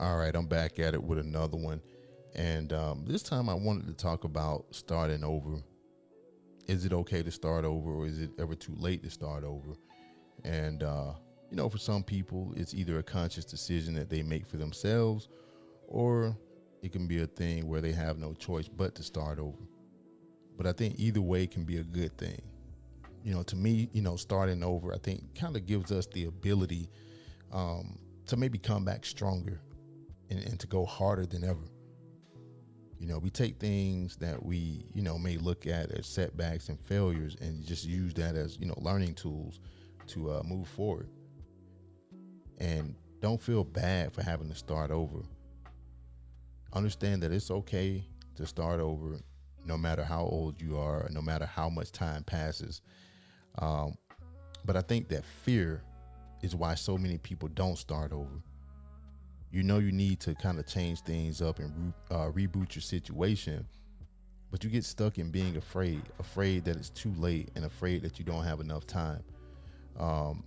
All right, I'm back at it with another one. And um, this time I wanted to talk about starting over. Is it okay to start over, or is it ever too late to start over? And, uh, you know, for some people, it's either a conscious decision that they make for themselves, or it can be a thing where they have no choice but to start over. But I think either way can be a good thing. You know, to me, you know, starting over, I think kind of gives us the ability um, to maybe come back stronger and, and to go harder than ever. You know, we take things that we, you know, may look at as setbacks and failures and just use that as, you know, learning tools to uh, move forward. And don't feel bad for having to start over. Understand that it's okay to start over no matter how old you are, no matter how much time passes. Um, but I think that fear is why so many people don't start over you know you need to kind of change things up and uh, reboot your situation but you get stuck in being afraid afraid that it's too late and afraid that you don't have enough time. Um,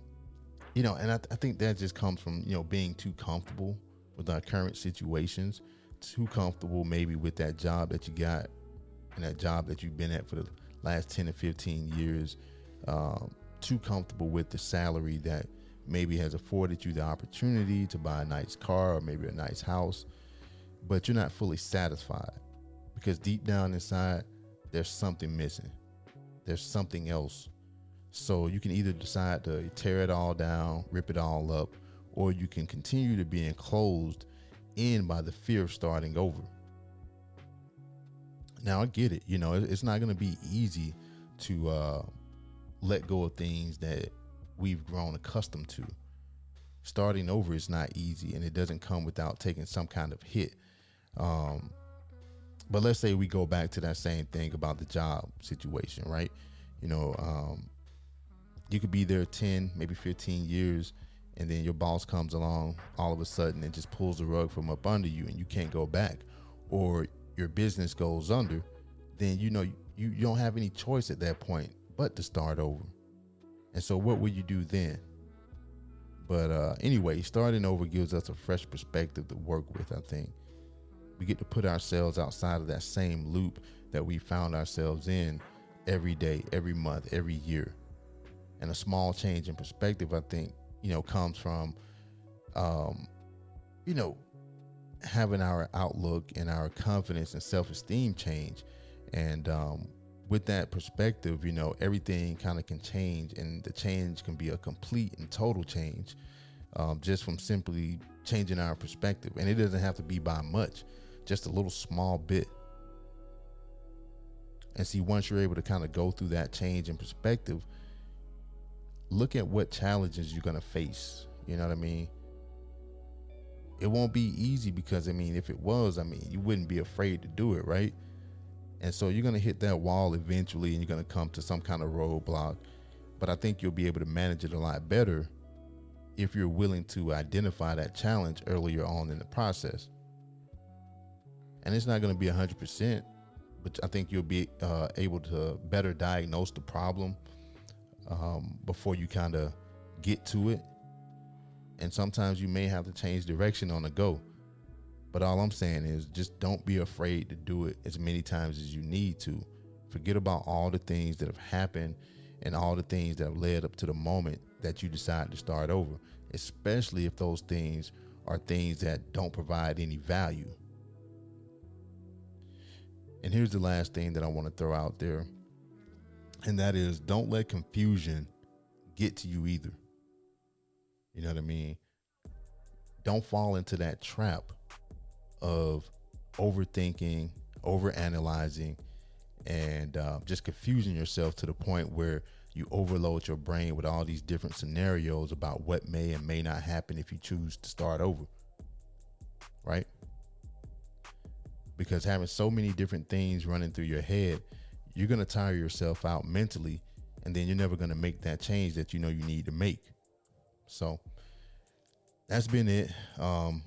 you know and I, th- I think that just comes from you know being too comfortable with our current situations too comfortable maybe with that job that you got and that job that you've been at for the last 10 to 15 years um, too comfortable with the salary that maybe has afforded you the opportunity to buy a nice car or maybe a nice house, but you're not fully satisfied because deep down inside, there's something missing. There's something else. So you can either decide to tear it all down, rip it all up, or you can continue to be enclosed in by the fear of starting over. Now I get it. You know, it's not going to be easy to uh, let go of things that we've grown accustomed to. Starting over is not easy and it doesn't come without taking some kind of hit. Um, but let's say we go back to that same thing about the job situation, right? You know, um, you could be there 10, maybe 15 years, and then your boss comes along all of a sudden and just pulls the rug from up under you and you can't go back. Or your business goes under, then you know you, you don't have any choice at that point but to start over. And so, what will you do then? But uh, anyway, starting over gives us a fresh perspective to work with, I think. We get to put ourselves outside of that same loop that we found ourselves in every day, every month, every year. And a small change in perspective, I think, you know, comes from, um, you know, having our outlook and our confidence and self esteem change. And um, with that perspective, you know, everything kind of can change, and the change can be a complete and total change um, just from simply changing our perspective. And it doesn't have to be by much, just a little small bit. And see, once you're able to kind of go through that change in perspective, look at what challenges you're going to face. You know what I mean? It won't be easy because, I mean, if it was, I mean, you wouldn't be afraid to do it, right? And so you're going to hit that wall eventually and you're going to come to some kind of roadblock. But I think you'll be able to manage it a lot better if you're willing to identify that challenge earlier on in the process. And it's not going to be 100%, but I think you'll be uh, able to better diagnose the problem um, before you kind of get to it. And sometimes you may have to change direction on the go. But all I'm saying is just don't be afraid to do it as many times as you need to. Forget about all the things that have happened and all the things that have led up to the moment that you decide to start over, especially if those things are things that don't provide any value. And here's the last thing that I want to throw out there, and that is don't let confusion get to you either. You know what I mean? Don't fall into that trap of overthinking, overanalyzing, and uh, just confusing yourself to the point where you overload your brain with all these different scenarios about what may and may not happen if you choose to start over. Right? Because having so many different things running through your head, you're going to tire yourself out mentally and then you're never going to make that change that you know you need to make. So that's been it. Um,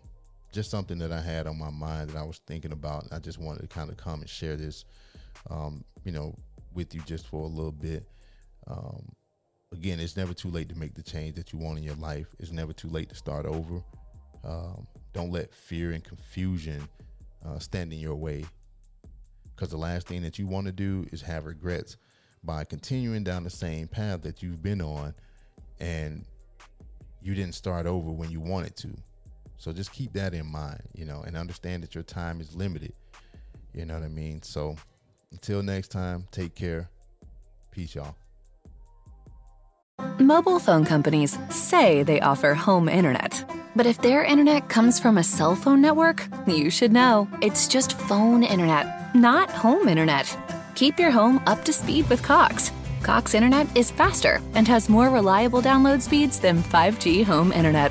just something that I had on my mind that I was thinking about. I just wanted to kind of come and share this, um, you know, with you just for a little bit. Um, again, it's never too late to make the change that you want in your life. It's never too late to start over. Um, don't let fear and confusion uh, stand in your way. Because the last thing that you want to do is have regrets by continuing down the same path that you've been on and you didn't start over when you wanted to. So just keep that in mind, you know, and understand that your time is limited. You know what I mean? So until next time, take care. Peace, y'all. Mobile phone companies say they offer home internet. But if their internet comes from a cell phone network, you should know it's just phone internet, not home internet. Keep your home up to speed with Cox. Cox internet is faster and has more reliable download speeds than 5G home internet.